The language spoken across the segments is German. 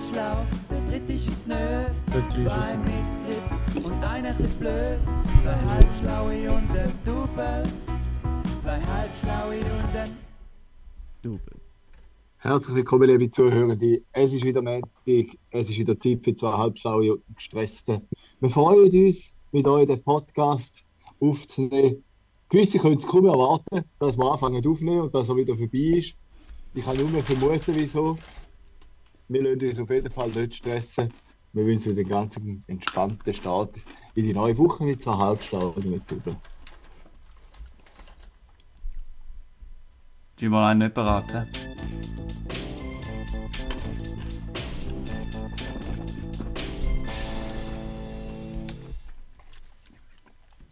schlau, der dritte ist es nö. Zwei mit Grips und einer ist blöd. Zwei halbschlaue und ein Double. Zwei halbschlaue und ein Double. Herzlich willkommen, liebe Zuhörende. Es ist wieder Montag, es ist wieder Zeit für zwei halbschlaue und gestresste. Wir freuen uns, mit euch den Podcast aufzunehmen. Gewisse können es kaum erwarten, dass wir anfangen aufzunehmen und dass er wieder vorbei ist. Ich kann nur vermuten, wieso. Wir lassen uns auf jeden Fall nicht stressen. Wir wünschen den ganzen entspannten Start in die neue Woche mit zwei halbschlauen mit Double. Die mal einen nicht beraten.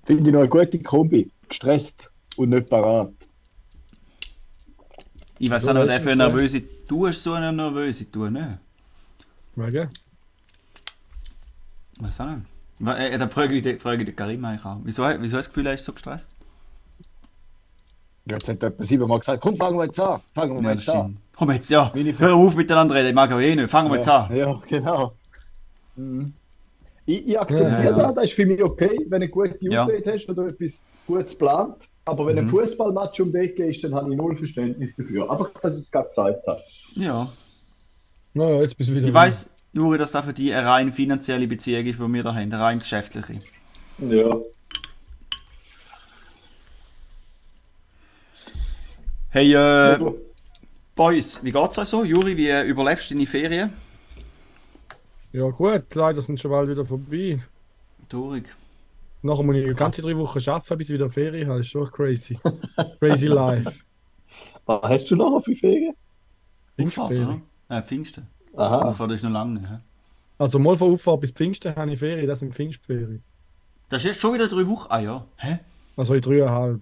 Finde ich noch eine gute Kombi. Gestresst und nicht parat. Ich weiß auch nicht, hast der für einen nervöse. Du hast so eine nervöse, du ne? Wegen? Weiß auch nicht. Äh, dann frage ich, die- frage ich die Karim eigentlich auch. Wieso, wieso hast du das Gefühl, er ist so gestresst? Ja, Jetzt hat jemand siebenmal gesagt, komm, fangen wir jetzt an. Fangen wir Ja, jetzt an. Komm jetzt, ja. Hör auf miteinander reden, ich mag auch eh nicht. Fangen wir jetzt ja, an. Ja, genau. Mhm. Ich, ich akzeptiere Ja, ja. das, das ist für mich okay, wenn du eine gute Ja. Ausrede hast oder etwas Gutes plant. Aber wenn Mhm. ein Fußballmatch um die Ecke ist, dann habe ich null Verständnis dafür. Einfach, dass ich es gerade gesagt habe. Ja. Na ja, jetzt bist du wieder. Ich weiss, Juri, dass das für dich eine rein finanzielle Beziehung ist, die wir da haben. Eine rein geschäftliche. Ja. Hey, äh, Boys, wie geht's euch so? Juri, wie äh, überlebst du deine Ferien? Ja, gut, leider sind schon bald wieder vorbei. Traurig. Nachher muss ich die ganze drei Wochen arbeiten, bis ich wieder Ferien habe. Das ist schon crazy. crazy life. Was hast du noch für Ferien? Auffahrt, oder? Äh, Pfingsten. Aha. Auffahrt ist noch lange nicht. hä? Also mal von Auffahrt bis Pfingsten habe ich Ferien, das sind Pfingstferien. Das ist jetzt schon wieder drei Wochen. Ah ja. Hä? Also in dreieinhalb.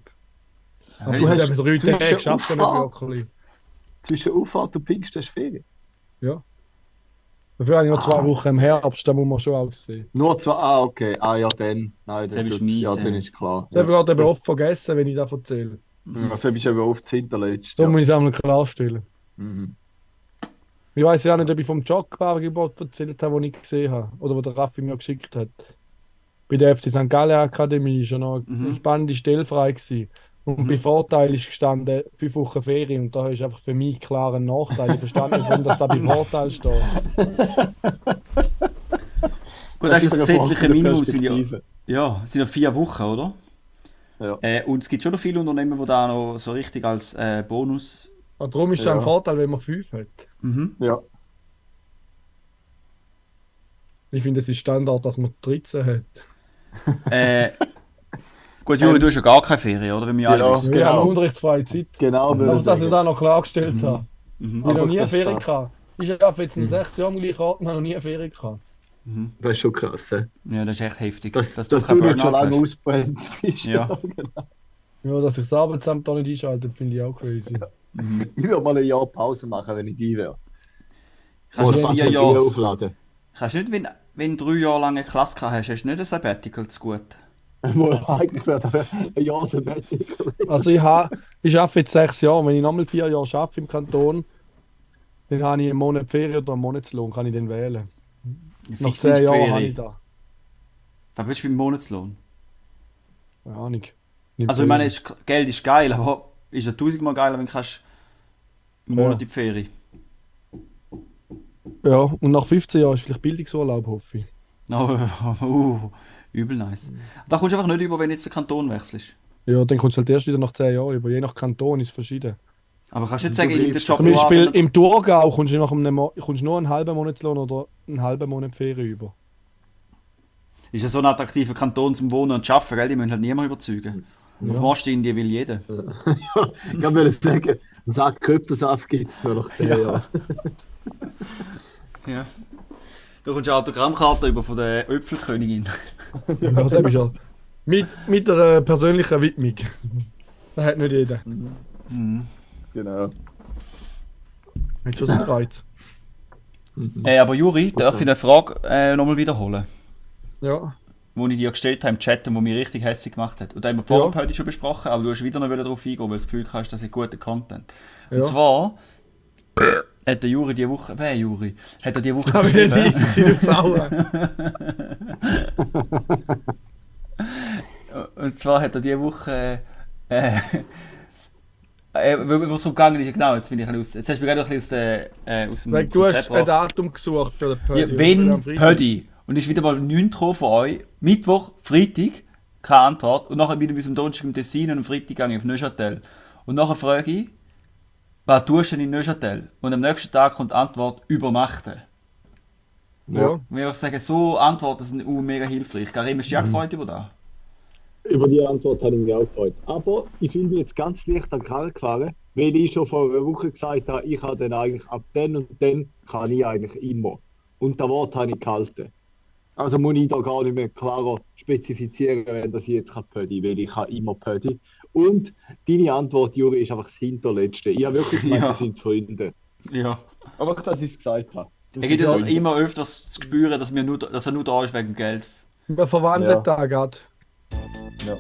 Ja, Aber du hast eben drei Tage geschafft. Zwischen Auffahrt und Pfingsten hast du Ferien. Ja. Dafür habe ich noch zwei Ah. Wochen im Herbst, da muss man schon auch sehen. Nur zwei, ah, okay. Ah, ja, dann. Nein, Das dann, ist ja, ja. dann ist klar. Das habe ich gerade eben oft vergessen, wenn ich das erzähle. Ja. Also, bist du eben oft hinterletzt. Da Ja. muss ich es einmal klarstellen. Mhm. Ich weiß ja nicht, ob ich vom Joggebaugebot erzählt habe, den ich gesehen habe. Oder wo der Raffi mir geschickt hat. Bei der FC St. Gallen Akademie ist schon noch Mhm. eine spannende Stelle frei gewesen. Und Mhm. bei Vorteil ist gestanden, fünf Wochen Ferien. Und da ist einfach für mich klar ein Nachteil. Ich verstehe nicht, warum das da bei Vorteil steht. Gut, das ist das ist eine gesetzliche Minimum. Sind ja, ja, sind ja vier Wochen, oder? Ja. Äh, und es gibt schon noch viele Unternehmen, die da noch so richtig als äh, Bonus. Und darum ist es Ja. ein Vorteil, wenn man fünf hat. Mhm. Ja. Ich finde, es ist Standard, dass man 13 hat. Äh, gut, Juri, du hast ja gar keine Ferien, oder? Wenn wir alle Ja. wissen. Wir haben Genau. unterrichtsfreie Zeit. Genau, würde Aber ich dass ich sagen. das noch klargestellt habe. Mhm. Ich habe noch nie eine das Ferien gehabt. Ich arbeite jetzt in sechs Jahren am gleichen Ort und habe noch nie eine Ferien gehabt. Mhm. Das ist schon krass. hä? Ja, das ist echt heftig. Dass, dass dass, kein du nicht schon lange ausbrennt bist. Ja. genau. Ja, dass ich das Arbeitsamt da nicht einschalte, finde ich auch crazy. Mhm. Ich würde mal ein Jahr Pause machen, wenn ich die wäre. Kannst du vier Jahre. aufladen. Kannst du nicht, wenn, wenn du drei Jahre lang eine Klasse gehabt hast, hast du nicht ein Sabbatical zu gut. Mal eigentlich wäre das ein Jahr Sabbatical. Also ich, ha, ich arbeite jetzt sechs Jahre. Wenn ich nochmal vier Jahre arbeite im Kanton, dann habe ich einen Monat Ferien oder einen Monatslohn, kann ich den wählen. Nach Fix zehn Jahren habe ich da. Was willst du beim Monatslohn? Keine Ahnung. Nicht Also ich meine, ist, Geld ist geil, aber ist ja tausendmal geiler, wenn du kannst einen Ja. Monat in die Ferien. Ja, und nach 15 Jahren ist vielleicht Bildungsurlaub, hoffe ich. Oh, uh, übel nice. Da kommst du einfach nicht über, wenn du jetzt den Kanton wechselst. Ja, dann kommst du halt erst wieder nach 10 Jahren über. Je nach Kanton ist es verschieden. Aber kannst du nicht sagen, in den Job Zum Beispiel im Thurgau kommst du, nach einem, kommst du nur einen halben Monatslohn oder einen halben Monat Ferien über. Ist ja so ein attraktiver Kanton zum Wohnen und Arbeiten, gell? Die müssen halt niemand überzeugen. Und auf Ja. Ostindien will jeder. Ich würde sagen, einen Sack Köpfelsaft gibt es nur nach 10 Ja. Jahren. Ja. Du kommst eine Autogrammkarte über von der Öpfelkönigin. Ja, das ist ja. Mit, mit einer persönlichen Widmung. Das hat nicht jeder. Mhm. Genau. Hat schon seinen Reiz. Äh, aber Juri, darf ich eine Frage äh, nochmal wiederholen? Ja. Die ich dir gestellt habe im Chat und die mich richtig hässlich gemacht hat. Und da haben wir vorher Ja. heute schon besprochen, aber du hast wieder noch darauf eingehen, weil du das Gefühl hast, das ist guter Content. Und Ja. zwar, hat der Juri die Woche, wer Juri, hat er die Woche geschrieben. ich, sind sauer. Und zwar hat er die Woche. Äh, äh, wo es umgegangen ist, genau, jetzt bin ich ein bisschen aus. Jetzt hast du mich gerade ein bisschen aus, äh, aus dem Weil du hast ein. Datum gesucht für den Ja, Pödi. Am wenn. Pödi. Und ist wieder mal 9 gekommen von euch. Mittwoch, Freitag, keine Antwort. Und nachher wieder bis am Donnerstag im Tessin und am Freitag gehe ich auf Neuchâtel. Und nachher frage ich, was tust du denn in Neuchâtel? Und am nächsten Tag kommt die Antwort, übernachten. Ja. Und ich würde sagen, so Antworten sind uh, mega hilfreich. Karim, hast du dich auch Mhm. gefreut über das? Über die Antwort habe ich mich auch gefreut. Aber ich fühle mich jetzt ganz leicht an den Karren gefahren, weil ich schon vor einer Woche gesagt habe, ich habe dann eigentlich ab dann und dann kann ich eigentlich immer. Und das Wort habe ich gehalten. Also muss ich da gar nicht mehr klarer spezifizieren, wenn das ich jetzt kann Pödi, weil ich kann immer Pödi. Und deine Antwort, Juri, ist einfach das Hinterletzte. Ich habe wirklich gemeint, Ja. wir sind Freunde. Ja. Aber dass ich es gesagt habe. Er gibt ja Freunde. immer öfters das Gespür, dass, wir nur, dass er nur da ist wegen Geld. Wir verwandeln Ja. da gerade. Ja.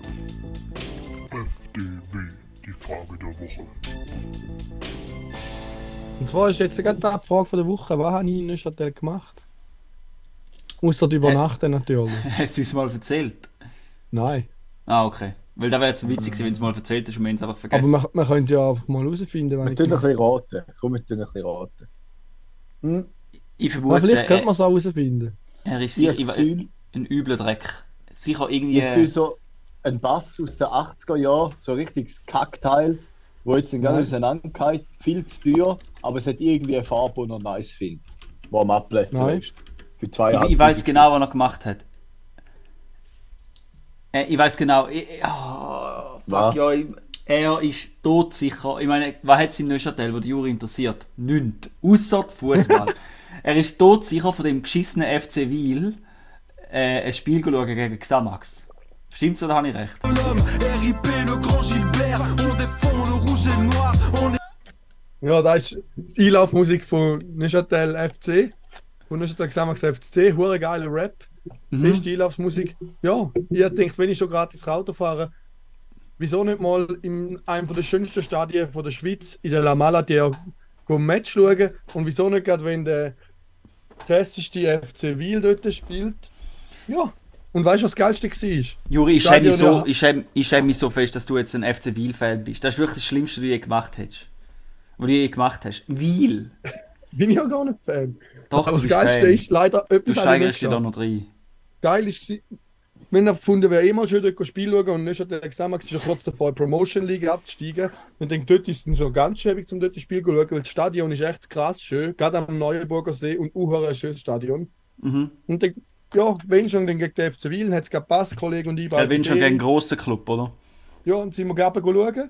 FDW, die Frage der Woche. Und zwar ist jetzt gerade die Frage von der Woche, was habe ich in Neuchâtel gemacht? Außer übernachten natürlich. Hast du uns mal erzählt? Nein. Ah, okay. Weil da wäre jetzt so witzig gewesen, wenn du es mal erzählt hast und wir haben es einfach Aber vergessen. man, man könnte ja einfach mal herausfinden, wenn Wir ich tun ein bisschen raten. Komm, wir tun ein bisschen raten. Hm? ich vermute, vielleicht könnte man er, es auch herausfinden. er ist sicher das Gefühl, ein übler Dreck. Sicher irgendwie. Ich Gefühl, so ein Bass aus den 80er Jahren, so ein richtiges Kackteil, wo jetzt den ganzen auseinandergeht, viel zu teuer, aber es hat irgendwie eine Farbe, die er nice findet, wo am Abblättern Nein. ist. Für zwei Ich, ich weiß genau, was er gemacht hat. Äh, ich weiß genau. Ich, oh, fuck ja. Ich, er ist todsicher. Ich meine, was hat es in Neuchâtel, wo die Juri interessiert? Nichts. Außer Fußball. er ist todsicher von dem geschissenen FC Wiel äh, ein Spiel schauen gegen Xamax. Stimmt's oder habe ich recht? L'homme, RIP, le grand Gilbert, on défend le rouge et noir, on est Ja, das ist die Einlaufmusik von Neuchâtel FC. Von Neuchâtel Xamax FC. Hure geile Rap. Mhm. Beste Einlaufmusik. Ja, ich hab gedacht, wenn ich schon gratis Auto fahre, wieso nicht mal in einem der schönsten Stadien von der Schweiz, in der La Maladie, ein Match schauen und wieso nicht gerade, wenn der krasseste FC Wiel dort spielt. Ja, und weißt du, was das Geilste war? Juri, ich schäme mich, so, ja. ich schäme, ich schäme mich so fest, dass du jetzt ein FC Wiel-Fan bist. Das ist wirklich das Schlimmste, was du je gemacht hast. Was du je gemacht hast. Wiel. Bin ich ja gar nicht Fan. Doch, Aber du das bist Geilste Fan. ist leider Du etwas nicht steigerst dich da noch rein. Geil ist, wir haben gefunden, eh mal schön dort Spiel schauen und nicht der Xamax ist ja kurz davor, Promotion League abzusteigen. Und ich denke, dort ist es schon ganz schäbig, um dort das Spiel zu schauen, weil das Stadion ist echt krass schön, gerade am Neuenburger See und auch ein schönes Stadion. Mhm. Und ich, ja, wenn schon gegen den FC Wielen, hat es gepasst, Kollege und ich. Ja, bin schon gegen einen grossen Club, oder? Ja, und sind wir gerne schauen. Äh,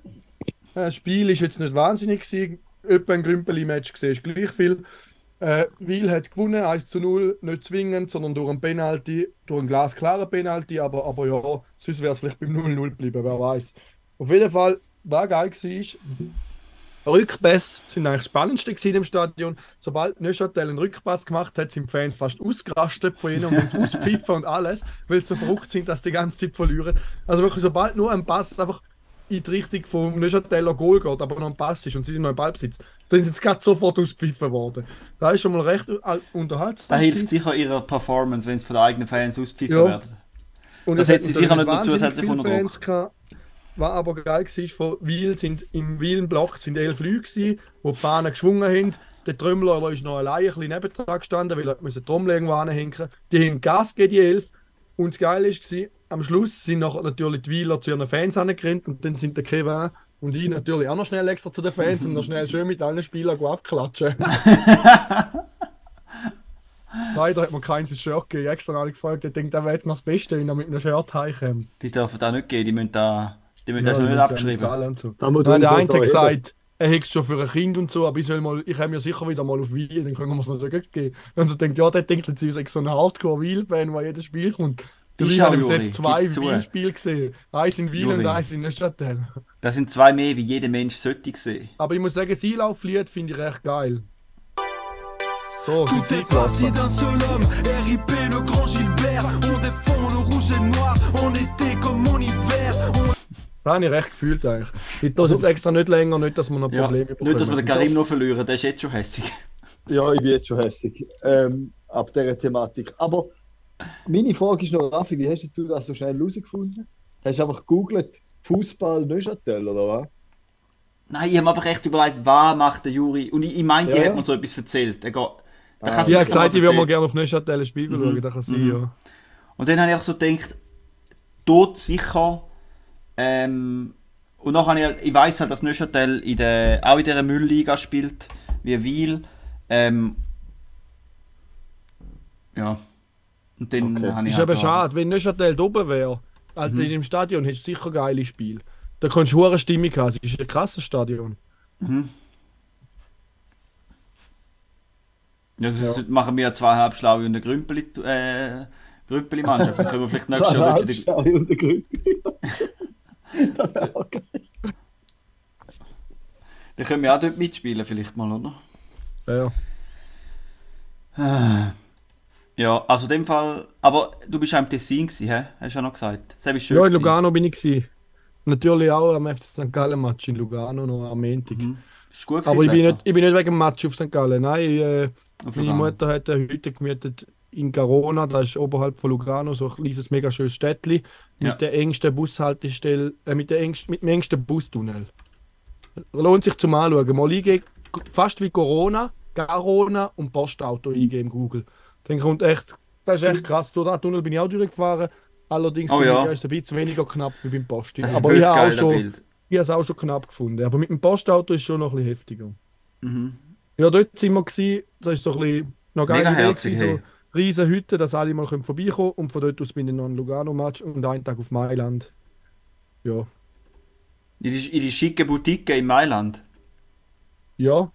Das Spiel ist jetzt nicht wahnsinnig gewesen. Etwa ein Grümpeli-Match gesehen, ist gleich viel. Äh, Wiel hat gewonnen, 1 zu 0, nicht zwingend, sondern durch ein Penalty, durch ein glasklaren Penalty, aber, aber ja, sonst wäre es vielleicht beim 0-0 geblieben, wer weiß. Auf jeden Fall, was geil war, Rückpässe sind eigentlich das Spannendste gewesen im Stadion. Sobald Neuchâtel einen Rückpass gemacht hat, sind die Fans fast ausgerastet von ihnen und uns auspfiffen und alles, weil sie so verrückt sind, dass die ganze Zeit verlieren. Also wirklich, sobald nur ein Pass einfach in die Richtung vom Neuchâteler Goal geht, aber noch ein Pass ist und sie sind noch im Ballbesitz, sind sie jetzt gerade sofort auspfiffen worden. Da ist schon mal recht äh, unterhaltsam. Das hilft sicher ihrer Performance, wenn es von den eigenen Fans auspfiffen Ja. werden. Und Das hat sie sicher nicht wahnsinnig zusätzlich unter Druck. Gehabt. Was aber geil war, von Wiel sind im Wielen-Block sind elf Leute, gewesen, die die Fahnen geschwungen haben. Der Trömmler ist noch allein ein bisschen nebendran gestanden, weil er die Trommel irgendwo anhängen. Die haben Gas gegen die elf. Und das Geile war, am Schluss sind nachher natürlich die Wieler zu ihren Fans angerannt und dann sind der Kevin und ich natürlich auch noch schnell extra zu den Fans und noch schnell schön mit allen Spielern abklatschen. Leider hat man keins ins Shirt gegeben. Ich habe extra noch gefragt, ich denke, das wäre jetzt noch das Beste, wenn er mit einem Shirt heimkommt. Die dürfen da nicht gehen, die müssen da, die müssen da Ja, schon nicht abschreiben. so. Da muss Nein, der eine so hat gesagt, er hätte es schon für ein Kind und so, aber ich soll mal, ich habe mir sicher wieder mal auf Wiel, dann können wir es natürlich geben. Und so denkt, ja, der denkt jetzt, ich sei so ein Hardcore-Wiel-Fan, der jedes Spiel kommt. Hat bis Juri, jetzt zwei. Wiel-Spiele gesehen. Eins in Wiel Juri. und eins in Neuchâtel. Das sind zwei mehr, wie jeder Mensch sollte sehen. Aber ich muss sagen, das Einlauflied finde ich recht geil. So, Tout est parti d'un seul homme, RIP le grand Gilbert. On défend le rouge et noir, on était comme mon hiver. On Das habe ich recht gefühlt eigentlich. Ich tue jetzt extra nicht länger, nicht, dass wir noch Ja, Probleme nicht, dass wir den Karim noch verlieren, der ist jetzt schon hässig. Ja, ich bin jetzt schon hässlich ähm, ab dieser Thematik. Aber meine Frage ist noch, Raffi, wie hast du das so schnell herausgefunden? Hast du einfach gegoogelt, Fußball Neuchâtel oder was? Nein, ich habe mir einfach echt überlegt, was macht der Juri? Und ich, ich meinte, Ja, die ja. hat mir so etwas erzählt. Er geht, der Ah. kann Ich habe sicher mal gesagt, ich würde mal gerne auf Neuchâtel ein Spiel Mhm. schauen, das kann sein, Mhm. ja. Und dann habe ich auch so gedacht, dort sicher. Ähm, und dann habe ich, ich weiß halt, dass Neuchâtel in der, auch in dieser Müllliga spielt, wie Wiel. Ähm, ja. Und dann Okay. habe ich Ist halt eben schade, wenn Neuchâtel da oben wäre, Alter, Mhm. in dem Stadion hast du sicher geile Spiele. Da kannst du hohe Stimmung haben, es ist ein krasses Stadion. Mhm. Ja, das ist, machen wir ja zweieinhalb Schlaue und eine Grümpeli, äh, Grümpeli-Mannschaft. Dann können wir vielleicht nächstes Jahr dort in der, Halbschale und der Grüppli. Das wäre auch geil. Dann können wir auch dort mitspielen, vielleicht mal, oder? Ja. Ja, also in dem Fall. Aber du bist auch im Tessin, gewesen, hä? Hast du ja noch gesagt. Das ist schön. ja, in gewesen. Lugano bin ich. Gewesen. Natürlich auch am FC St. Gallen Match in Lugano noch am Montag. Mhm. Ist gut gewesen, Aber ich bin, nicht, ich bin nicht wegen dem Match auf St. Gallen. Nein, ich, äh, meine. Mutter hat eine Hütte gemietet in Garona, das ist oberhalb von Lugano, so ein kleines, mega schönes Städtli. Ja. Mit der engsten Bushaltestelle, äh, mit, der engsten, mit dem engsten Bustunnel. Lohnt sich zum Anschauen. Mal eingeben, fast wie Corona, Garona und Postauto eingeben im Google. Dann kommt echt, das ist echt krass. Durch den Tunnel bin ich auch durchgefahren. Allerdings Oh bin ja. ich erst ein bisschen weniger knapp wie beim Posti. Das ist Aber ich habe schon, ich habe es auch schon knapp gefunden. Aber mit dem Postauto ist es schon noch ein bisschen heftiger. Mhm. Ja, dort sind wir gewesen. Das ist so ein bisschen noch geil. Mega Idee herzig, hey. So riesen Hütte, dass alle mal können vorbeikommen Und von dort aus bin ich noch ein Lugano-Match und einen Tag auf Mailand. Ja. In die, in die schicke Boutique in Mailand. Ja,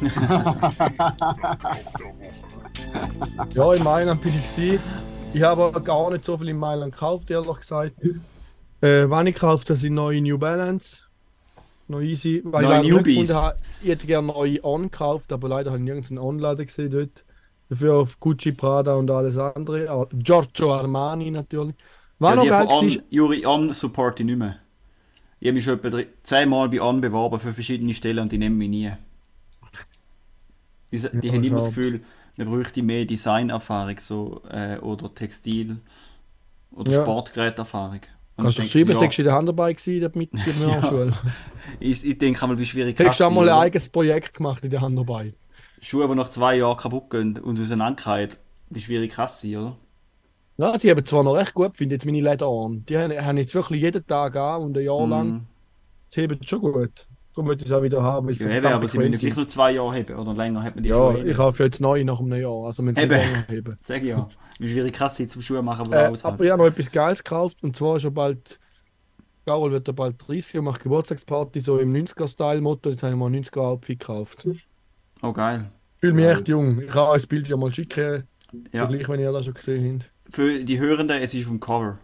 ja, in Mailand bin ich gewesen. Ich habe aber gar nicht so viel in Mailand gekauft, ehrlich gesagt. Äh, wenn ich gekauft habe, sind neue New Balance. Noch easy. Weil Neue ich Newbies. habe, ich hätte gerne neue On gekauft, aber leider habe ich nirgends einen Onladen gesehen dort. Dafür auf Gucci, Prada und alles andere. Ah, Giorgio Armani natürlich. War Ja, noch geil. Juri, On support ich nicht mehr. Ich habe mich schon etwa zehnmal bei On beworben für verschiedene Stellen und die nehmen mich nie. Die, die Ja, haben immer das. Gefühl, man bräuchte mehr Designerfahrung so, äh, oder Textil- oder Ja. Sportgeräterfahrung. Und Kannst du schreiben, sagst du in der Hand dabei gewesen, mit der Schule. ich, ich denke einmal, wie schwierig Hättest du mal ein eigenes Projekt gemacht in der Hand dabei? Schuhe, die nach zwei Jahren kaputt gehen und auseinanderfallen, wie schwierig kann es sein, oder? Ja, sie haben zwar noch recht gut, finde jetzt meine Leder an. Die haben, haben jetzt wirklich jeden Tag an und ein Jahr lang. Mhm. Sie haben schon gut. Darum würde ich es auch wieder haben. sie Ja, eben, aber sie müssen gleich nur zwei Jahre haben oder länger hat man die Ja, Schuhe eh ich kaufe jetzt neu nach einem Jahr. Also sie Eben. haben. Sag ich ja. Wie schwierig es sein zum Schuhe machen, aber Äh, alles aber ich habe noch etwas Geiles gekauft und zwar ist schon bald. Carol wird ja bald 30 und macht Geburtstagsparty so im 90er-Style-Motto. Jetzt habe ich mal ein 90er-Outfit gekauft. Oh, geil. Fühle mich Geil. echt jung. Ich kann euch das Bild ja mal schicken. Ja. Gleich, wenn ihr das schon gesehen habt. Für die Hörenden, es ist dem Cover.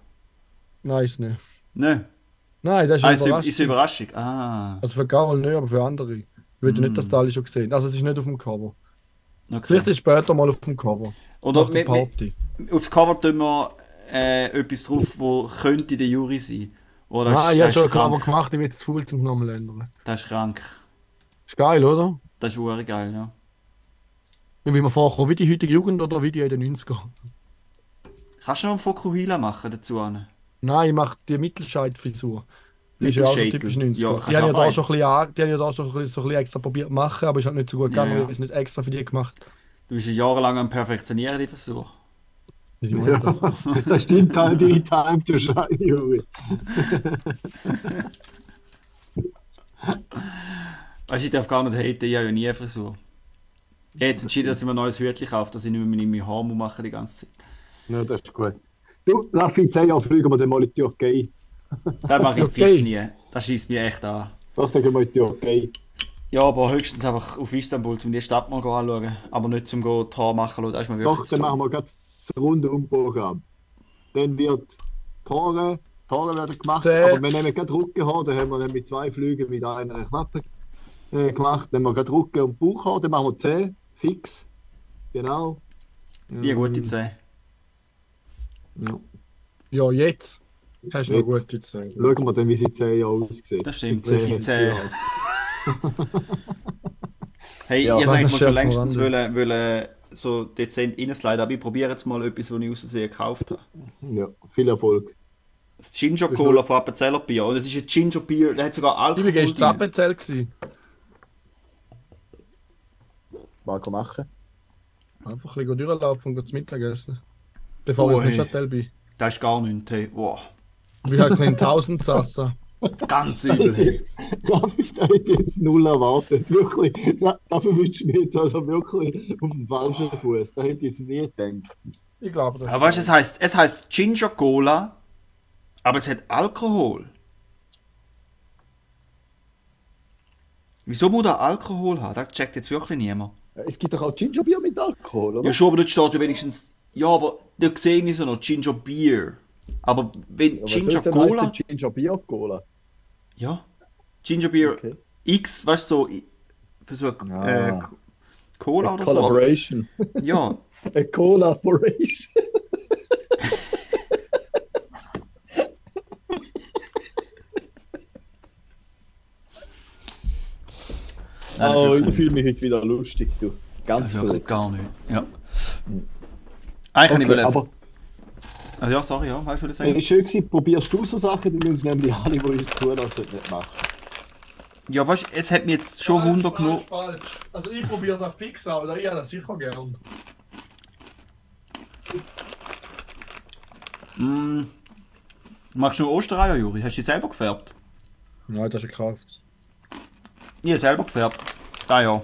Nein, ist nicht. Ne? Nein, das ist Ah, eine ist, ist Überraschung. eine Überraschung. Ah, Also für Carol nicht, aber für andere. Ich würde Mm. nicht, dass die alle schon gesehen Also es ist nicht auf dem Cover. okay. Vielleicht ist es später mal auf dem Cover. Oder Nach der Party. aufs Cover tun wir äh, etwas drauf, wo könnte der Jury sein. Oder Ah, ist, ich habe das, schon ein ist Cover gemacht, ich bin jetzt zu faul zum nochmal ändern. das ist krank. Ist geil, oder? Das ist ure geil, ja. Wie wir vorkommen, wie die heutige Jugend oder wie die in den 90er? Kannst du noch einen Fokuhila machen dazu? Anne? Nein, ich mache die Mittelscheid-Frisur. Die ist ja auch so typisch 90er. Ja, die haben ja auch da schon ein bisschen, an- die haben ja da so ein bisschen, so ein bisschen extra probiert zu machen, aber ist halt nicht so gut Ja, gegangen, ja. weil ich es nicht extra für die gemacht. Du bist ja jahrelang am Perfektionieren, die Versuch. Die Ja, das stimmt halt in Time to Shine, Juri. Weißt du, ich darf gar nicht haten, ich habe ja nie eine Frisur. Ich habe jetzt entschieden, dass ich mir ein neues Hütchen kaufe, dass ich nicht mehr meine Haare machen die ganze Zeit. Ja, das ist gut. Du, Raffi, in 10 Jahren fliegen wir dann mal in die Türkei. Das mache ich Okay. fix nie. Das schießt mich echt an. Doch, dann gehen wir in die Türkei. Ja, aber höchstens einfach auf Istanbul, um die Stadt mal anschauen. Aber nicht zum go die Haare machen lassen. Das ist mir wirklich Doch, dann machen wir gerade das Rundumprogramm. Dann wird die Haare, die Haare werden gemacht, Zäh. aber wir nehmen gerade Rückenhaar, dann haben wir dann mit zwei Flügen mit einer Knappe äh, gemacht. Dann haben wir gerade Rücken- und Bauchhaar, dann machen wir Zähne, fix. Genau. Wie eine gute Ähm, Zähne. Ja. Ja, jetzt. Hast du noch gute Zeit. Schauen wir dann, wie sie in 10 Jahren aussieht. Das stimmt, in 10 Jahren. Hey, Ja, ihr sagt mir schon längstens wollen, wollen so dezent reinsliden, aber ich probiere jetzt mal etwas, was ich aus Versehen gekauft habe. Ja, viel Erfolg. Das Ginger Cola von Appenzeller Bier. Und es ist ein Ginger Beer, der hat sogar Alkohol Übrigens, das drin. Appenzell gewesen. Was kann man machen? Einfach ein bisschen durchlaufen und zu Mittagessen. Bevor ich Ui. in Neuchâtel bin. Das ist gar nichts. Hey. Wow. Ich habe einen 1000 Sassa. Ganz übel. Hey. Darf ich da hätte jetzt null erwartet. Wirklich. Da, dafür wünsche ich mich jetzt also wirklich auf dem falschen Fuß. Da hätte ich jetzt nie gedacht. Ich glaube, das Aber weißt du, es heißt, es heißt Ginger Cola, aber es hat Alkohol. Wieso muss er Alkohol haben? Das checkt jetzt wirklich niemand. Es gibt doch auch Gingerbier mit Alkohol, oder? Ja, schon, aber dort steht ja wenigstens. Ja, aber da sehe ich so noch Ginger Beer. Aber wenn Ja, Ginger Cola. heißen? Gingerbier Cola. Ja. Ginger Beer Okay. X, weißt du, so. Für so eine äh, Ah. Cola A oder so. Collaboration. Ja. A Collaboration. Nein, oh, ich fühle mich heute wieder lustig, du. Ganz wirklich verrückt. gar nicht. Ja. Eigentlich kann ich Okay, wollen- aber Ah, ja, sorry, ja, weißt du, was ich es sagen? ist schön gewesen, probierst du so Sachen, die uns nämlich alle, die uns zulassen, nicht machen. Ja, weißt du, es hat mich jetzt schon Wunder genommen. Falsch, falsch. Also ich probiere das Pixar, oder ich habe das sicher gern. Mm. Machst du Ostereier, Juri? Hast du die selber gefärbt? Nein, das ist gekauft. Ich habe selber gefärbt. Da ja.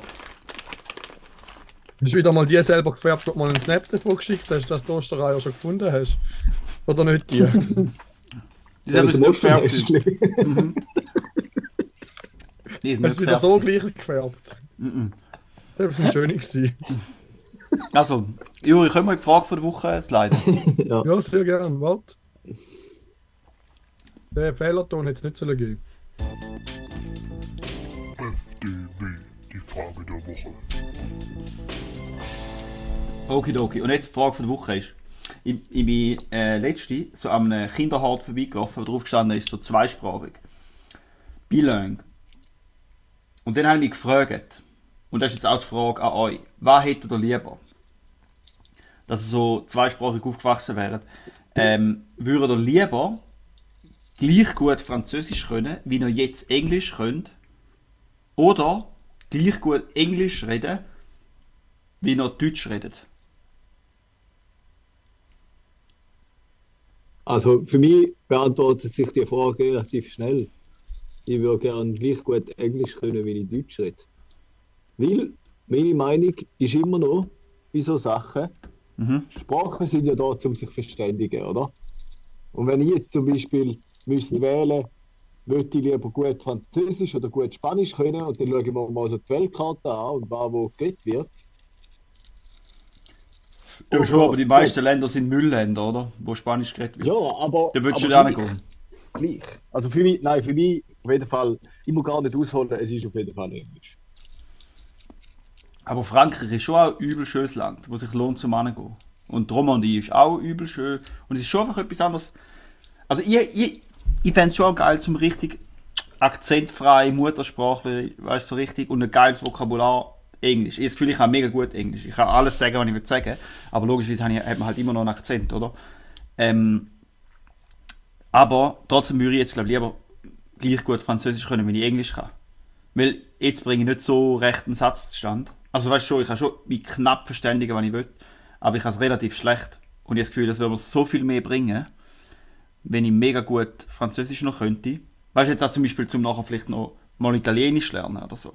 Hast du wieder mal die selber gefärbt, die du mal einen Snap davon geschickt hast, dass du die Ostereier schon gefunden hast? Oder nicht die? Die sind nicht gefärbt. Osterhäschen. Die sind Hast nicht du wieder so gleich gefärbt? Mhm. Das war schön. gewesen. Also, Juri, können wir in die Frage von der Woche sliden? Ja. Ja, sehr gern. Warte. Den Fehlerton hätte es nicht sollen geben. FDW, die Frage der Woche. Okidoki. Und jetzt die Frage der Woche ist, ich, ich bin äh, letzte so an einem Kinderhort vorbeigelaufen, wo drauf gestanden ist, so zweisprachig. Bilingue. Und dann habe ich mich gefragt, und das ist jetzt auch die Frage an euch, was hättet ihr lieber? Dass ihr so zweisprachig aufgewachsen wäret. Ähm, würdet ihr lieber gleich gut Französisch können, wie ihr jetzt Englisch könnt? Oder gleich gut Englisch reden, wie ihr Deutsch redet? Also für mich beantwortet sich die Frage relativ schnell. Ich würde gerne gleich gut Englisch können, wie ich Deutsch rede. Weil meine Meinung ist immer noch bei so Sachen, Mhm. Sprachen sind ja da, um sich zu verständigen, oder? Und wenn ich jetzt zum Beispiel müsste wählen, würde ich lieber gut Französisch oder gut Spanisch können und dann schauen wir mal so die Weltkarte an und was wo geredet wird. Ja, schon, aber die meisten Länder sind Müllländer, oder? Wo Spanisch geredet wird. Ja, aber. Da würdest du da nicht gleich-. Also für mich, nein, für mich auf jeden Fall, ich muss gar nicht ausholen, es ist auf jeden Fall Englisch. Aber Frankreich ist schon ein übel schönes Land, wo sich lohnt zum Hingehen. Und die Romandie ist auch übel schön. Und es ist schon einfach etwas anderes. Also ich, ich, ich fände es schon geil zum richtig akzentfrei, Muttersprache, weißt du, so richtig, und ein geiles Vokabular Englisch. Ich habe das Gefühl, ich kann mega gut Englisch. Ich kann alles sagen, was ich will sagen. Aber logischerweise hat man halt immer noch einen Akzent, oder? Ähm, aber trotzdem würde ich jetzt, glaube ich, lieber gleich gut Französisch können, wenn ich Englisch kann. Weil jetzt bringe ich nicht so recht einen Satz zustande. Also weißt du schon, ich kann schon mich knapp verständigen, wenn ich will, aber ich kann es relativ schlecht. Und ich habe das Gefühl, das würde mir so viel mehr bringen, wenn ich mega gut Französisch noch könnte. Weißt du, jetzt auch zum Beispiel zum nachher vielleicht noch mal Italienisch lernen oder so.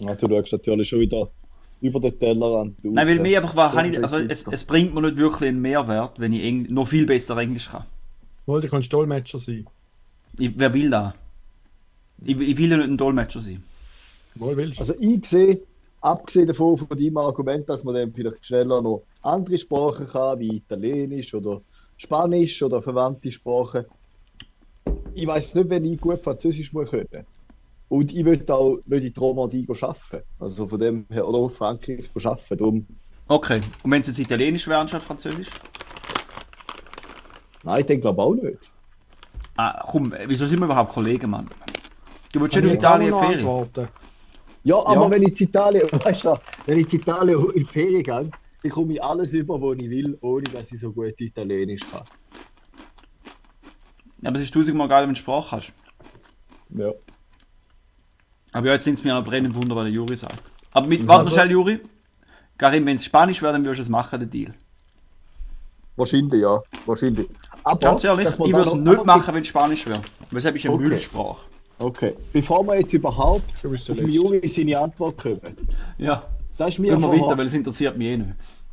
Ja, du schaust natürlich schon wieder über den Tellerrand. Nein, weil mir einfach war, also es, es bringt mir nicht wirklich einen Mehrwert, wenn ich Eng noch viel besser Englisch kann. Wollte ich kannst Dolmetscher sein. Ich, wer will da? Ich, ich will ja nicht ein Dolmetscher sein. Wohl willst du. Also ich sehe, abgesehen davon von deinem Argument, dass man dann vielleicht schneller noch andere Sprachen kann, wie Italienisch oder Spanisch oder verwandte Sprachen. Ich weiß nicht, wenn ich gut Französisch muss können. Und ich würde auch nicht in die Romandie arbeiten. Also von dem her, oder auf Frankreich arbeiten. Darum, Okay, und wenn es jetzt Italienisch wäre anstatt Französisch? nein, ich denke glaube auch nicht. Ah, komm, wieso sind wir überhaupt Kollegen, Mann? Du willst ich in auch Italien Ferien? antworten? Ja, aber Ja. wenn ich in Italien, weißt du, wenn ich in Italien in Ferien gehe, dann komme ich alles über, was ich will, ohne dass ich so gut Italienisch kann. Aber es ist tausendmal geil, wenn du Sprache hast. Ja. Aber ja, jetzt sind es mir noch brennend Wunder, was der Juri sagt. Aber mit, warte Also- schnell, Juri. Karim, wenn es Spanisch wäre, dann würdest du es machen, den Deal. Wahrscheinlich, ja. Wahrscheinlich. Aber, Ganz ehrlich, ich würde es nicht machen, wenn es Spanisch wäre. Weil es ist eine Okay. Müllsprache. Okay, bevor wir jetzt überhaupt Letzte. Juri seine Antwort kommen, Ja, da ist mir, gehen wir weiter, vorher, weil es interessiert mich eh nicht.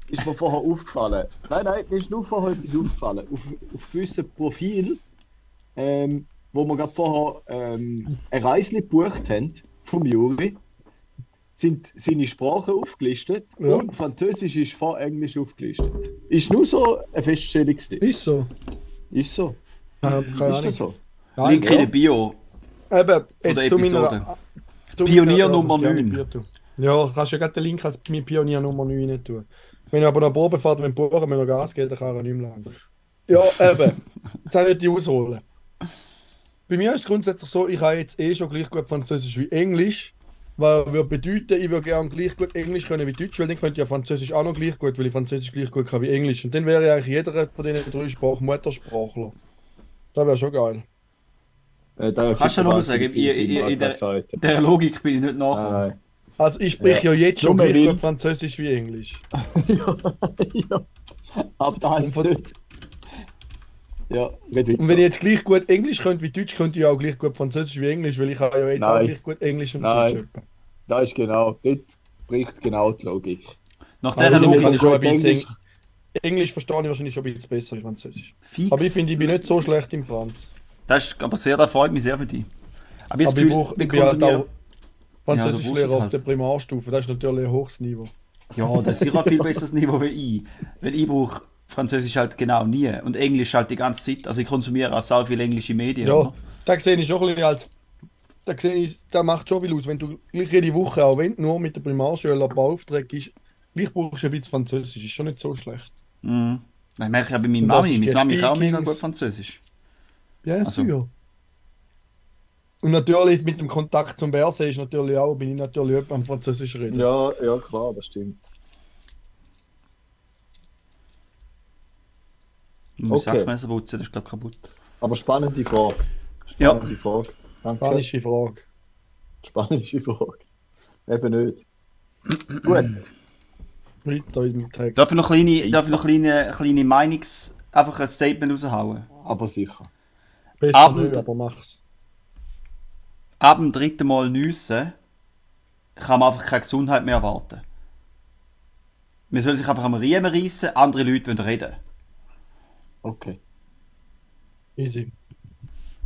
ist mir vorher aufgefallen. Nein, nein, mir ist nur vorher etwas aufgefallen. Auf, auf gewissen Profil, ähm, wo wir gerade vorher ähm, ein Reisli gebucht haben vom Juri, sind seine Sprachen aufgelistet Ja. und Französisch ist vor Englisch aufgelistet. Ist nur so eine Feststellung. gewesen. Ist so. Ist so. Ähm, Ist Ahnung. das so? Nein, Link in ja. der Bio. Eben, jetzt der zu meiner, Episode. zu Pionier meiner- Nummer das ist gerne 9. Bier tun. Ja, kannst ja gerade den Link als Pionier Nummer 9 nicht tun. Wenn ich aber noch Probefahrt wenn buchen, wenn er Gas geht, dann kann er nicht mehr lang. Ja, eben. Jetzt habe ich nicht die ausholen. Bei mir ist es grundsätzlich so, ich habe jetzt eh schon gleich gut Französisch wie Englisch. Was würde bedeuten, ich würde gerne gleich gut Englisch können wie Deutsch, weil dann könnte ich ja Französisch auch noch gleich gut, weil ich Französisch gleich gut kann wie Englisch. Und dann wäre ich eigentlich jeder von diesen drei Sprachen Muttersprachler. Das wäre schon geil. Äh, Kannst du es mal sagen, viel in- Sinn, in- der-. Der Logik bin ich nicht nein. Also ich spreche ja, jetzt schon Nur gleich gut Französisch wie Englisch. ja, ja. Aber da heißt nicht. Ja, red weiter. Und wenn ich jetzt gleich gut Englisch könnte wie Deutsch, könnte ich auch gleich gut Französisch wie Englisch, weil ich habe ja jetzt auch Nein. gleich gut Englisch und Nein. Deutsch. etwa. Da ist genau, dort bricht genau die Logik. Nach Also dieser ich Logik kann schon ein bisschen Englisch. Englisch verstehe ich wahrscheinlich schon ein bisschen besser wie Französisch. fix. Aber ich finde, ich bin nicht so schlecht im Franz. Das ist aber sehr, das freut mich sehr für dich. Aber jetzt Aber ich, brauch, ich bin halt auch Französisch Ja, auf halt. der Primarstufe. Das ist natürlich ein hohes Niveau. Ja, das ist sicher ein viel besseres Niveau wie ich. Weil ich brauche Französisch halt genau nie. Und Englisch halt die ganze Zeit. Also ich konsumiere auch sehr viele englische Medien. Ja, oder? da sehe ich schon ein bisschen als. Da sehe ich, da macht schon viel aus. Wenn du gleich jede Woche, auch wenn du nur mit der Primarschule ein paar Aufträge ist, gleich brauchst du ein bisschen Französisch. Ist schon nicht so schlecht. Mhm. Das merke ich auch bei meiner Mami. ist Meine Mami kann auch mega gut Französisch. Ja, Also- sicher. Und natürlich mit dem Kontakt zum Berse ist natürlich auch, bin ich natürlich jemand am Französisch reden. Ja, ja, klar, das stimmt. Ich muss Okay. Sackmesser putzen, das ist glaube ich kaputt. Aber spannende Frage. Ja. Spannende Frage. Danke. Spanische Frage. Spanische Frage. Eben nicht. Gut. Weiter im Text. Darf ich noch kleine, darf ich noch kleine, kleine Meinungs... Einfach ein Statement raushauen? Aber sicher. Besser Abend- nicht, aber mach's. Ab dem dritten Mal nüssen kann man einfach keine Gesundheit mehr erwarten. Man soll sich einfach am Riemen reissen, andere Leute wollen reden. Okay. Easy.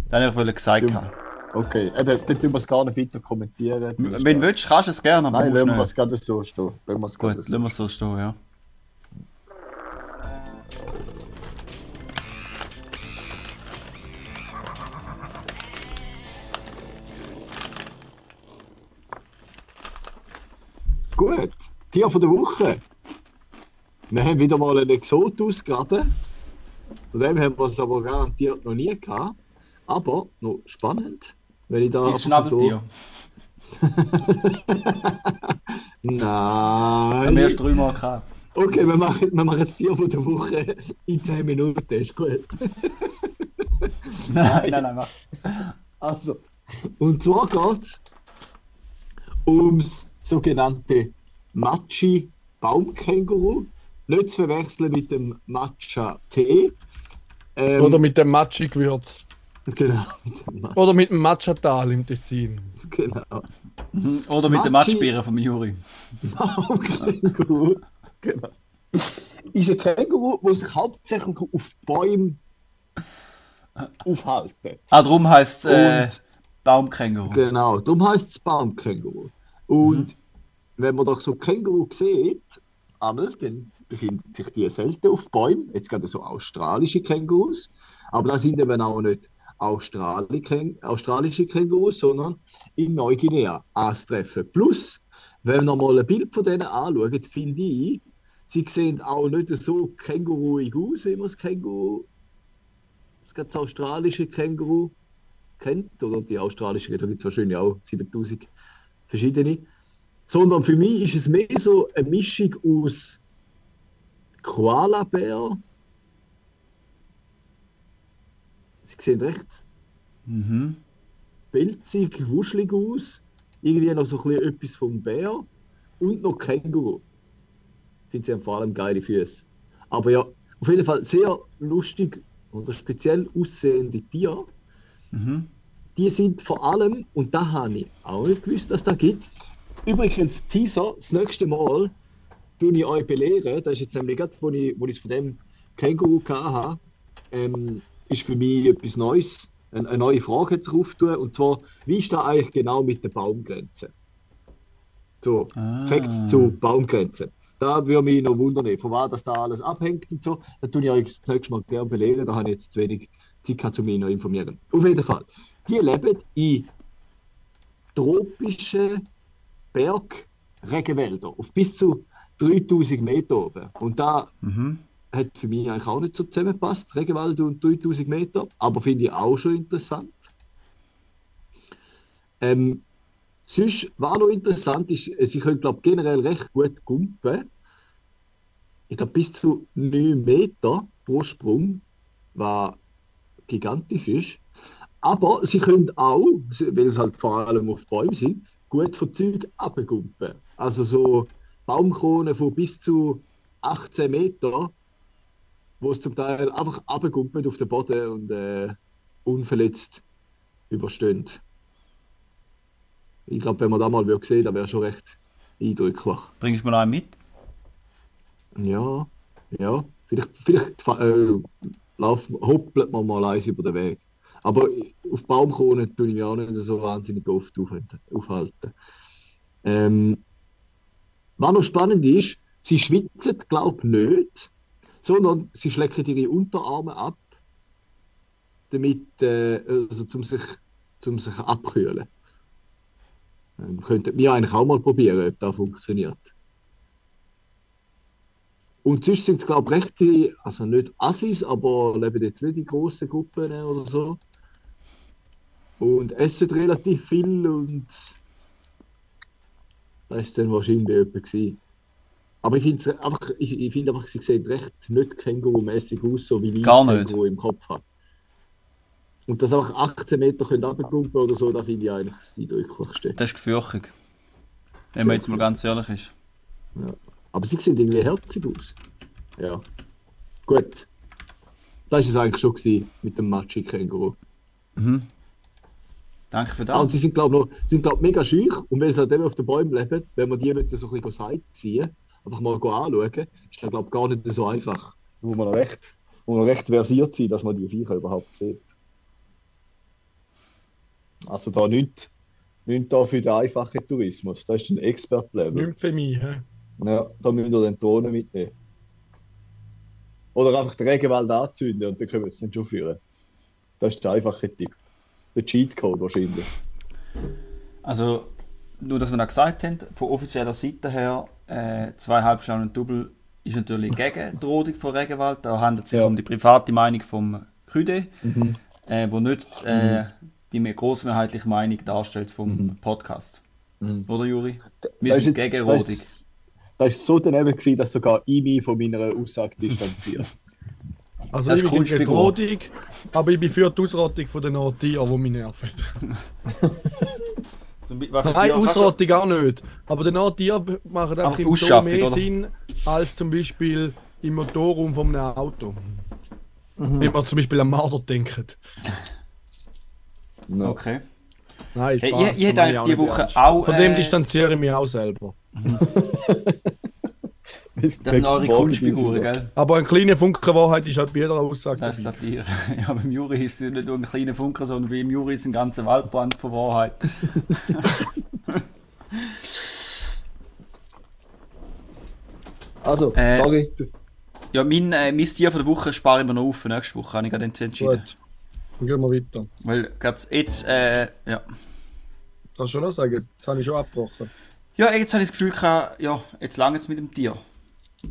Das wollte ich gesagt Ja. haben. Okay. Eben, dann tun wir es gar nicht weiter kommentieren. Wenn du willst, kannst du es gerne, aber Nein, musst lassen wir es gerade so stehen. Lassen wir es Gut, so lassen wir es so stehen, ja. Gut, Tier von der Woche. Wir haben wieder mal einen Exot ausgegraben. Von dem haben wir es aber garantiert noch nie gehabt. Aber noch spannend, wenn ich da Ist einfach Schnabeltier. Nein. Haben wir erst dreimal gehabt. Okay, wir machen, wir machen Tier von der Woche in 10 Minuten. Ist gut. Nein, nein, nein, mach. Also, und zwar geht es ums sogenannte Machi Baumkänguru. Nicht zu verwechseln mit dem Matcha Tee. Ähm, Oder mit dem Matschig-Gewürz. Genau, mit Oder mit dem Matchatal im Tessin. genau. Mhm. Oder mit dem Matschbieren vom Juri. Baumkänguru. genau. Ist ein Känguru, das sich hauptsächlich auf Bäumen aufhalten. Ah, darum heisst es äh, Baumkänguru. Genau, darum heißt es Baumkänguru. Und wenn man doch so Känguru sieht, einmal, dann befinden sich die selten auf Bäumen. Jetzt gerade so australische Kängurus. Aber da sind eben auch nicht australische Kängurus, sondern in Neuguinea anzutreffen. Plus, wenn man mal ein Bild von denen anschaut, finde ich, sie sehen auch nicht so känguruig aus, wie man das Känguru das australische Känguru kennt, oder die australische, da gibt es wahrscheinlich auch 7000 verschiedene. Sondern für mich ist es mehr so eine Mischung aus Koala-Bär. Sie sehen recht Mhm. pelzig, wuschelig aus. Irgendwie noch so ein bisschen etwas vom Bär und noch Känguru. Ich finde sie haben vor allem geile Füße. Aber ja, auf jeden Fall sehr lustig oder speziell aussehende Tiere. Mhm. Die sind vor allem, und da habe ich auch nicht gewusst, dass das gibt. Übrigens, Teaser, das nächste Mal tue ich euch belehren. Das ist jetzt nämlich gerade, wo ich, wo ich von dem Känguru hatte, ähm, ist für mich etwas Neues, eine, eine neue Frage drauf tun. Und zwar, wie ist da eigentlich genau mit der Baumgrenze? So, Ah. Facts zu Baumgrenze. Da würde mich noch wundern, von was das da alles abhängt und so. Da tue ich euch das nächste Mal gerne belehren. Da habe ich jetzt zu wenig Zeit gehabt, um mich noch informieren. Auf jeden Fall. Die leben in tropischen Bergregenwäldern auf bis zu 3000 Meter oben. Und da Mhm. hat für mich eigentlich auch nicht so zusammengepasst, Regenwald und 3000 Meter, aber finde ich auch schon interessant. Ähm, sonst, was noch interessant ist, äh, sie können, glaube generell recht gut gumpen. Ich glaube, bis zu 9 Meter pro Sprung, was gigantisch ist. Aber sie können auch, weil es halt vor allem auf Bäumen sind, gut von Zeug abgumpen. Also so Baumkronen von bis zu 18 Meter, wo es zum Teil einfach abgumpelt auf den Boden und äh, unverletzt überstehen. Ich glaube, wenn man da mal würde sehen, dann wäre schon recht eindrücklich. Bringst du mir noch einen mit? Ja, ja. Vielleicht, vielleicht äh, lauf, hoppelt man mal eins über den Weg. Aber auf Baumkronen tue ich mich auch nicht so wahnsinnig oft auf, aufhalten. Ähm, was noch spannend ist, sie schwitzen, glaube ich, nicht, sondern sie schlecken ihre Unterarme ab, damit, äh, also zum sich, zum sich abkühlen. Ähm, könnten wir eigentlich auch mal probieren, ob das funktioniert. Und sonst sind es, glaube ich, rechte, also nicht Assis, aber leben jetzt nicht in grossen Gruppen oder so. Und essen relativ viel und das ist dann wahrscheinlich jemand gewesen. Aber ich finde einfach, ich, ich find einfach, sie sehen recht nicht Känguru-mäßig aus, so wie ich. Känguru im Kopf habe. Und dass einfach 18 Meter können runterkumpen oder so, das finde ich eigentlich das Eindrücklichste. Das ist gefürchtig. Wenn man jetzt mal ganz ehrlich ist. Aber sie sehen irgendwie herzig aus. Ja. Gut. Das war es eigentlich schon mit dem Machi-Känguru. Mhm. Danke für Ah, und das. sie sind, glaube ich, sind, glaub, mega schüch. Und weil sie halt eben auf den Bäumen leben, wenn man die nicht so ein bisschen Seite ziehen, einfach mal anschauen, ist das, glaube ich, gar nicht so einfach. Muss man noch recht, muss man noch recht versiert sein, dass man die Viecher überhaupt sieht. Also da nicht, nicht da für den einfachen Tourismus. Das ist ein Expert-Level. Nicht für mich. hä? Ja, da müsst ihr den Drohnen mitnehmen. Oder einfach den Regenwald anzünden und dann können wir es dann schon führen. Das ist der einfache Tipp. Der Cheatcode wahrscheinlich. Also, nur dass wir noch gesagt haben, von offizieller Seite her, äh, zwei Halbstunden und Double ist natürlich gegen die Rodung von Regenwald. Da handelt es sich Ja. um die private Meinung vom Küde, Mhm. äh, wo nicht äh, die mehr grossmehrheitliche Meinung darstellt vom Mhm. Podcast. Mhm. Oder Juri? Wir sind jetzt- gegen Rodung. Das ist so daneben gewesen, dass sogar ich mich von meiner Aussage distanziere. Also Das ich bin gegen die. Rodung, aber ich bin für die Ausrottung von den Tieren, die mich nerven. Für Nein, Ausrottung auch nicht. Aber die Tiere machen einfach im mehr oder? Sinn als zum Beispiel im Motorraum von einem Auto. Mhm. Wenn man zum Beispiel an Marder denkt. No. Okay. Nein, Hey, Spaß, ich, ich hätte eigentlich meine die ich auch nicht Woche ernst. auch. Von dem äh, distanziere ich mich auch selber. Das sind eure Kunstfiguren, gell? Aber ein kleiner Funken Wahrheit ist halt bei jeder Aussage Das ist. Satire. Ja, beim Juri ist es nicht nur ein kleiner Funker, sondern beim Juri ist ein ganzer Waldbrand von Wahrheit. Also, Äh, sorry. Ja, mein, äh, mein Tier von der Woche spare ich mir noch auf für nächste Woche, habe ich gerade entschieden. Gut. Dann gehen wir weiter. Weil gerade jetzt, äh, ja. Kannst du schon noch sagen? Das habe ich schon abgebrochen. Ja, jetzt habe ich das Gefühl, gehabt, ja, jetzt lange es mit dem Tier.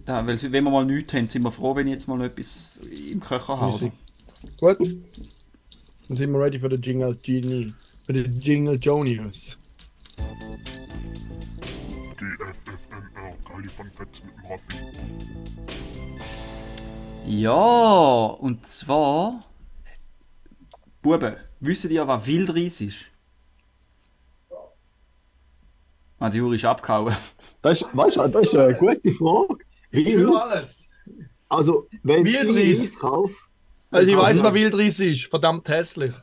Da, weil wenn wir mal nichts haben, sind wir froh, wenn ich jetzt mal noch etwas im Köcher habe. Gut. Dann sind wir ready für den Jingle Genie. Für den Jingle Jonius. Kali von Fett mit dem Raffi. Ja, und zwar. Buben, wisst ihr, was Wildreis ist? Ah, die Uhr ist abgehauen. Das ist, weißt du, das ist eine gute Frage. Weil, alles. also, wenn Wildreis. ich Reis kaufe, Also ich weiß, was Wildreis ist. Verdammt hässlich.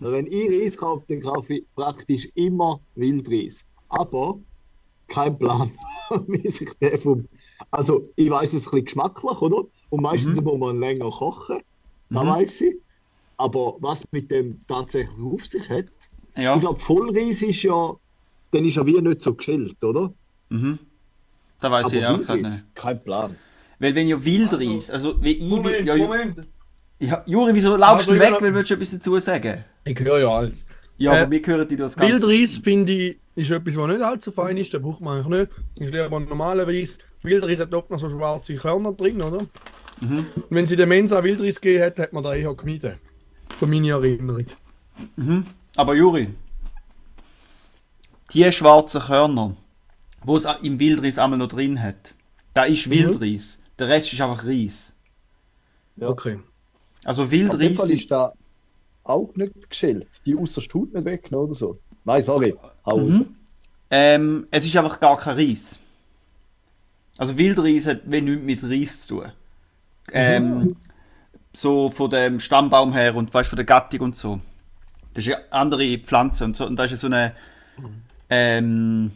Wenn ich Reis kaufe, dann kaufe ich praktisch immer Wildreis. Aber kein Plan, wie sich der vom. Also ich weiß es ist ein bisschen geschmacklich, oder? Und meistens muss man länger kochen, das Mhm. weiß ich. Aber was mit dem tatsächlich auf sich hat, Ja. ich glaube, Vollreis ist ja, dann ist er wie nicht so geschillt, oder? Mhm. Da weiß Aber ich auch gerade nicht. kein Plan. Weil wenn ja Wildreis, also wie ich. Moment, ja, Moment. ja, Juri, wieso laufst Also, du weg, wenn willst du etwas dazu sagen? Ich höre ja alles. Ja, Äh, aber wir hören die das ganz. Wildreis finde ich ist etwas, was nicht allzu fein ist. Den braucht man eigentlich nicht. Ist lieber normaler Reis. Wildreis hat oft noch so schwarze Körner drin, oder? Mhm. Und wenn sie der Mensa Wildreis gegeben hat, hat man da eher gemieden. Von meiner Erinnerung. Aber Juri, die schwarzen Körner, wo es im Wildreis einmal noch drin hat, da ist Mhm. Wildreis. Der Rest ist einfach Reis. Ja. Okay. Also Auf jeden Wildreis. Fall ist da auch nicht geschillt. Die außer Hut nicht weg oder so. Nein, sorry. Hau raus. Ähm, es ist einfach gar kein Reis. Also Wildreis hat wenn nichts mit Reis zu tun. Ähm, So von dem Stammbaum her und weißt, von der Gattung und so. Das ist ja andere Pflanze und so. Und da ist ja so eine. Ähm,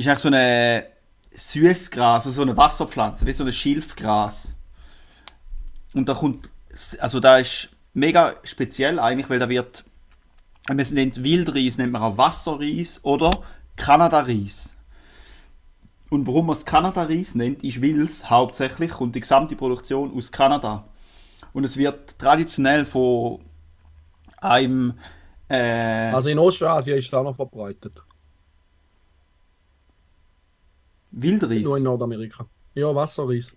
ist eigentlich so eine Süßgras, also so eine Wasserpflanze, wie so ein Schilfgras. Und da kommt. Also da ist mega speziell eigentlich, weil da wird wir nennt Wildreis, nennt man auch Wasserreis oder Kanada-Reis. Und warum man es Kanada-Reis nennt, ist, weil es hauptsächlich kommt die gesamte Produktion aus Kanada. Und es wird traditionell von einem äh, Also in Ostasien ist da noch verbreitet. Wildreis. Nur in Nordamerika. Ja, Wasserreis.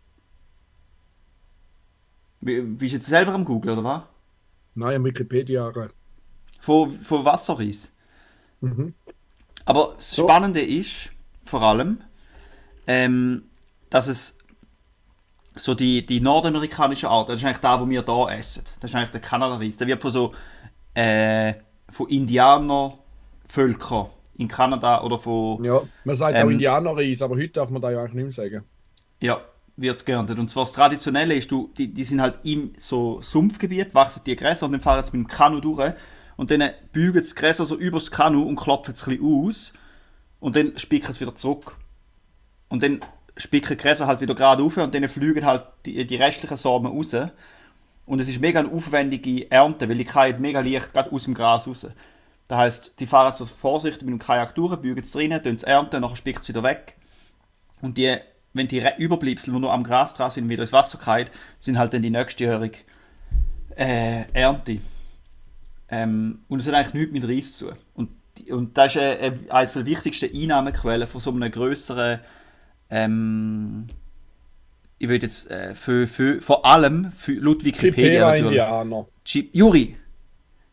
Wie, bist du jetzt selber am Googlen, oder was? Nein, im Wikipedia. Von, von Wasserreis. Mhm. Aber das Spannende ist vor allem, ähm, dass es so die, die nordamerikanische Art, das ist eigentlich da, wo wir hier essen. Das ist eigentlich der Kanada-Reis. Der wird von so äh, von Indianervölkern in Kanada oder von Ja, man sagt Ähm, auch Indianerreis, aber heute darf man da ja eigentlich nicht mehr sagen. ja, wird es geerntet. Und zwar das Traditionelle ist, du, die, die sind halt im so Sumpfgebiet, wachsen die Gräser und dann fahren sie mit dem Kanu durch und dann bügen das Gräser so übers Kanu und klopfen es ein bisschen aus und dann spicken es wieder zurück. Und dann spicken die Gräser halt wieder gerade auf und dann fliegen halt die, die restlichen Samen raus. Und es ist mega eine aufwendige Ernte, weil die Kai mega leicht gerade aus dem Gras raus. Das heisst, die fahren so vorsichtig mit dem Kajak durch, bügen es drinnen, tun es ernten, nachher spicken es wieder weg. Und die, wenn die Überbleibsel, die noch am Gras dran sind, wieder ins Wasser fallen, sind halt dann die nächstjährige äh, Ernte. Ähm, und es hat eigentlich nichts mit Reis zu tun. Und, und das ist äh, äh, eines der wichtigsten Einnahmequellen von so einem grösseren, ähm, ich würde jetzt äh, für, für, vor allem für laut Wikipedia natürlich. Indianer. Juri,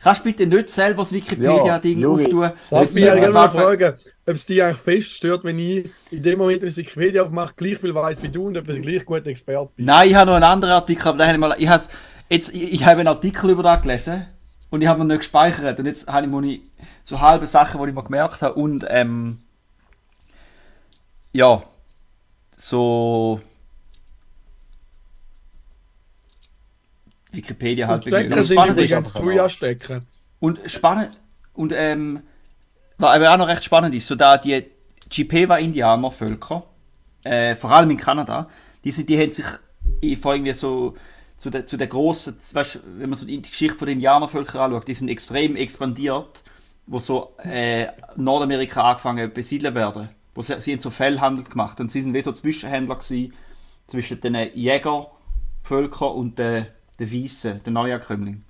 kannst du bitte nicht selber das Wikipedia-Ding Juri. auftun? Darf ich mich Ja, gerne mal fragen, ob es dich eigentlich fest stört, wenn ich in dem Moment, wenn ich Wikipedia aufmache, gleich viel weiß wie du und ob ich gleich guter Experte bin? Nein, ich habe noch einen anderen Artikel, aber den habe ich mal. Ich, has, jetzt, ich, ich habe einen Artikel über das gelesen und ich habe ihn nicht gespeichert. Und jetzt habe ich, ich so halbe Sachen, die ich mir gemerkt habe und ähm, ja, so Wikipedia halt. Und Stecker Und spannend ist, übrigens Thuja-Stecker. und spannend und ähm, was aber auch noch recht spannend ist, so da die Chippewa-Indianervölker, äh, vor allem in Kanada, die, sind, die haben sich vor irgendwie so zu der, zu der großen, weißt, wenn man so die Geschichte von den Indianervölkern anschaut, die sind extrem expandiert, wo so äh, Nordamerika angefangen besiedeln werden, wo sie, sie haben so Fellhandel gemacht und sie sind wie so Zwischenhändler gewesen, zwischen den Jägervölkern und den, den Weißen, den Neuankömmlingen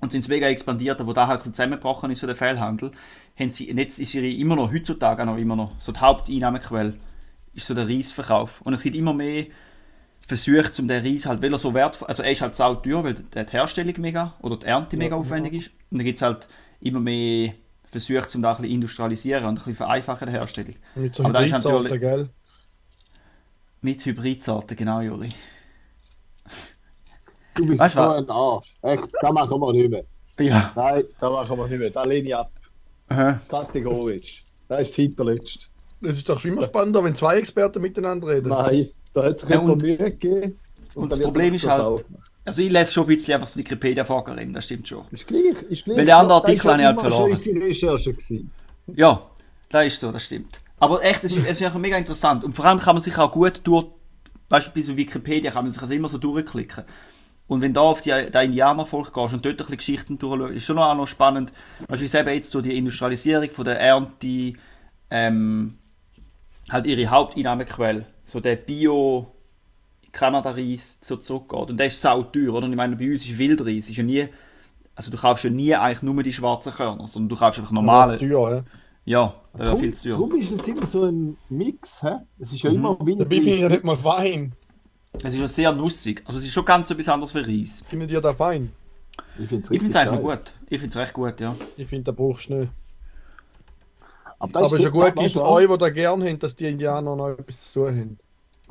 und sind mega expandiert, wo da halt zusammengebrochen ist, so der Fellhandel, haben sie, jetzt ist ihre immer noch, heutzutage noch immer noch, so die Haupteinnahmequelle ist so der Reisverkauf. Und es gibt immer mehr versucht, um den Reis halt, weil er so wertvoll, also er ist halt sau teuer, weil die Herstellung mega, oder die Ernte mega aufwendig ist. Und dann gibt es halt immer mehr Versuche, um da ein bisschen industrialisieren und ein bisschen vereinfachen die Herstellung. Mit so Aber da ist Hybridsorten, natürlich- gell? Mit Hybridsorten, genau, Juri. Du bist Weißt so was? ein Arsch. Echt, das machen wir nicht mehr. Ja. Nein, das machen wir nicht mehr. Da lehne ich ab. Aha. Kategorisch. Das ist hinterletzt. Es ist doch immer spannender, wenn zwei Experten miteinander reden. Nein, da hat sich Ja, und- gegeben. und dann das Problem das ist halt- auch. Also ich lese schon ein bisschen einfach das Wikipedia vorgeredet, das stimmt schon. Ist gleich, ist gleich. Weil der andere Das Artikel habe ich halt verloren. schon unsere Recherche gewesen. Ja, das ist so, das stimmt. Aber echt, es ist, es ist einfach mega interessant. Und vor allem kann man sich auch gut durch, weißt du, bei so Wikipedia kann man sich also immer so durchklicken. Und wenn du da auf die, die Indianervolk gehst und dort ein bisschen Geschichten durchschaust, ist schon auch noch spannend. Weißt du, wie eben jetzt so die Industrialisierung von der Ernte, ähm, halt ihre Haupteinnahmequelle, so der Bio- Kanada-Reis so zurückgeht. Und der ist sau teuer, oder? Und ich meine, bei uns ist Wildreis, ist ja nie, also du kaufst ja nie eigentlich nur die schwarzen Körner, sondern du kaufst einfach normale. Das ist teuer, ja. Ja, das wäre viel zu teuer. Darum ist es immer so ein Mix. Hä? Es ist ja immer Mhm. Wind. Dabei finde ich ja nicht mal fein. Es ist ja sehr nussig. Also es ist schon ganz etwas anderes wie Reis. Findet ihr das fein? Ich finde Ich finde es eigentlich noch gut. Ich finde es recht gut, ja. Ich finde, da brauchst du nicht. Aber, das Aber ist schon gut gibt es du, euch, die da gerne haben, dass die Indianer noch etwas zu tun haben.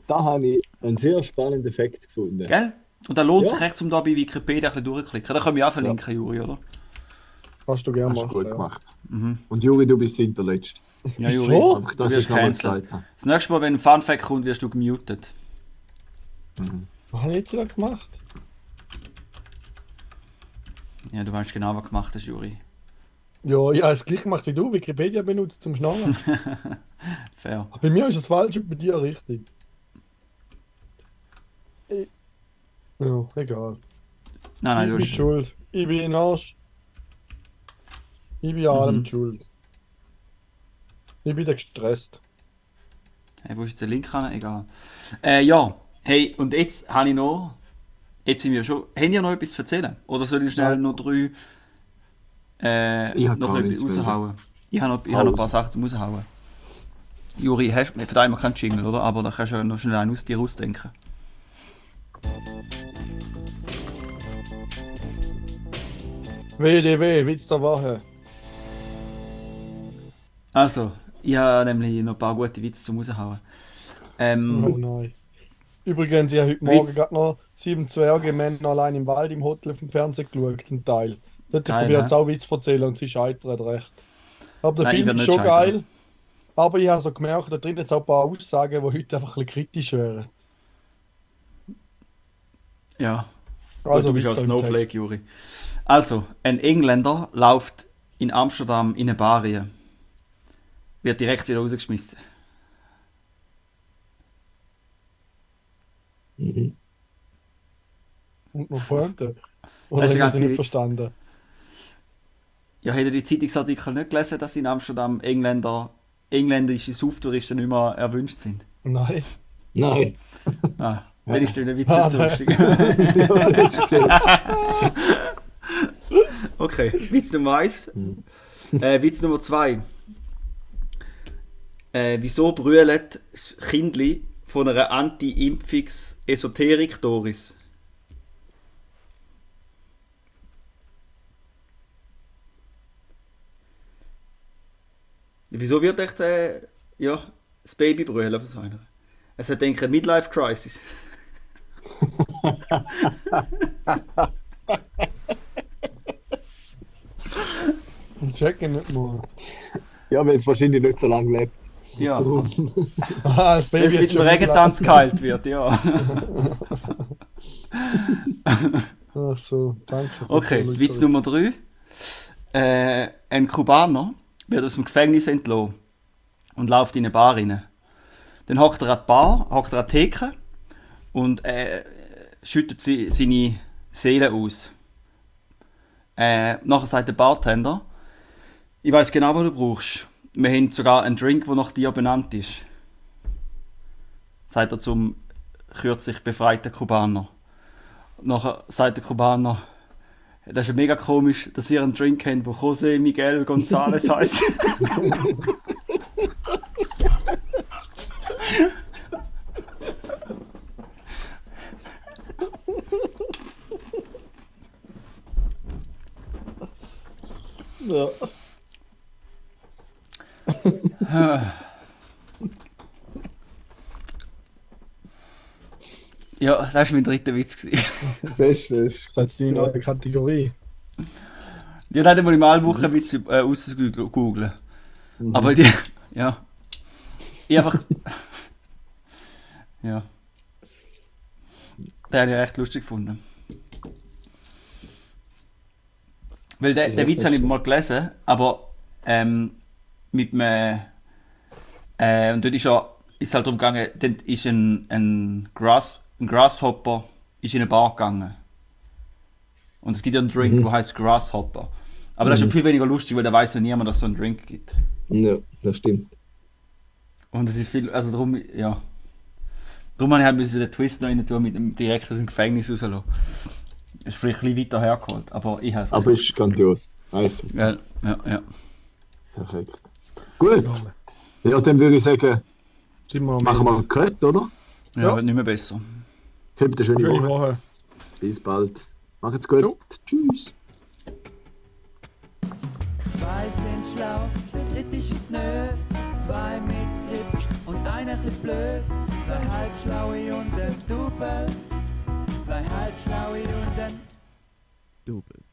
Da habe ich einen sehr spannenden Effekt gefunden. Gell? Und da lohnt Ja. sich recht, um da bei Wikipedia ein bisschen durchzuklicken. Da können wir auch verlinken, Juri, oder? Kannst du gerne Hast du machen. gut ja. gemacht. Mhm. Und Juri, du bist hinterletzt. Ja? Juri. Einfach, Du dass wirst nochmal gesagt habe. Das nächste Mal, wenn ein Funfact kommt, wirst du gemutet. Was habe ich jetzt da gemacht? Ja, du weißt genau, was gemacht hast, Juri. Ja, ich habe es gleich gemacht wie du, Wikipedia benutzt zum Schnallen. Fair. bei mir ist es falsch und bei dir richtig. Ich... Ja, egal. Nein, nein, ich du bin hast... schuld. Ich bin Arsch. Ich bin an allem Mhm. schuld. Ich bin gestresst. Hey, wo ist jetzt der Link ran? Egal. Äh, ja. Hey, und jetzt habe ich noch... Jetzt sind wir schon... Haben ihr noch etwas zu erzählen? Oder soll ich schnell noch drei... Äh, Ich hab noch etwas raushauen? Ich habe noch, ich habe noch ein paar Sachen zum raushauen. Juri, hast du... Für dich immer keinen Jingle, oder? Aber da kannst du noch schnell einen aus dir rausdenken. WDW, Witz der Woche. Also, ich habe nämlich noch ein paar gute Witze zum raushauen. Ähm, Oh nein. Übrigens, ich habe heute Morgen gerade noch sieben Zwerge Männer allein im Wald im Hotel auf dem Fernsehen geschaut, einen Teil. Dort probiert es auch Witz zu erzählen und sie scheitert recht. Aber der Nein, Film ist schon scheitern. geil. Aber ich habe so gemerkt, da drin jetzt auch ein paar Aussagen, die heute einfach ein bisschen kritisch wären. ja, Also du bist als im Snowflake, Text. Juri. Also, ein Engländer läuft in Amsterdam in eine Bar rein. Wird direkt wieder rausgeschmissen. Mhm. Und noch Pointe. Oder Hast du sie nicht verstanden? Ja, habt ihr die Zeitungsartikel nicht gelesen, dass in Amsterdam Engländer, engländische Sauftouristen nicht mehr erwünscht sind? Nein. Nein. Ah, dann ist der Witz Ah, schön. Okay, Witz Nummer 1. Mhm. Äh, Witz Nummer 2. Äh, wieso brüllt das Kindli von einer Anti-Impfungs-Esoterik-Doris? Wieso wird echt äh, ja, das Baby brüllen von so einer? Es hat, denke ich, eine Midlife-Crisis. Ich checke nicht mal. Ja, weil es wahrscheinlich nicht so lange lebt. Ja. Ah, das Wenn Baby es dem schon Regentanz kalt wird, ja. Ach so, danke. Okay, Witz Nummer 3. Äh, ein Kubaner wird aus dem Gefängnis entlassen und läuft in eine Bar rein. Dann hockt er an die Bar, hockt er an die Theke und äh, schüttet sie, seine Seele aus. Äh, nachher sagt der Bartender, ich weiß genau, was du brauchst. Wir haben sogar einen Drink, der nach dir benannt ist. Sagt er zum kürzlich befreiten Kubaner. Nachher sagt der Kubaner, das ist ja mega komisch, dass ihr einen Drink habt, der José Miguel González heißt. ja das war mein dritter Witz. Beste ist. Das ist deine neue Kategorie. Ja, dann wollte ich mal Woche ein bisschen äh, ausgoogeln. Aber die, ja. Ich einfach. ja. Den habe ich echt lustig gefunden. Weil der echt Witz habe ich mal gelesen, aber ähm, mit einem. Äh, und dort ist ja ist halt darum gegangen, dann ist ein, ein, Grass, ein Grasshopper ist in eine Bar gegangen. Und es gibt ja einen Drink, Mhm. der heißt Grasshopper. Aber das ist ja viel weniger lustig, weil da weiß ja niemand, dass es so einen Drink gibt. Ja, das stimmt. Und es ist viel, also darum, ja. Darum habe ich halt müssen den Twist noch rein tun, mit dem direkt aus dem Gefängnis rauslassen. Ist vielleicht ein bisschen weiter hergeholt, aber ich habe es Aber ist grandios. Also, Ja, ja, ja. perfekt. Gut. Ja, dann würde ich sagen, Sind wir machen wir einen Cut, oder? Ja, Ja. wird nicht mehr besser. Habt eine schöne Schöne Woche. Woche. Bis bald. Macht's gut. Jo. Tschüss. Zwei sind schlau, der dritte ist nö. Zwei mit Grips und einer chli blöd. Zwei halbschlaue und ein Double. Zwei halbschlaue und ein Double.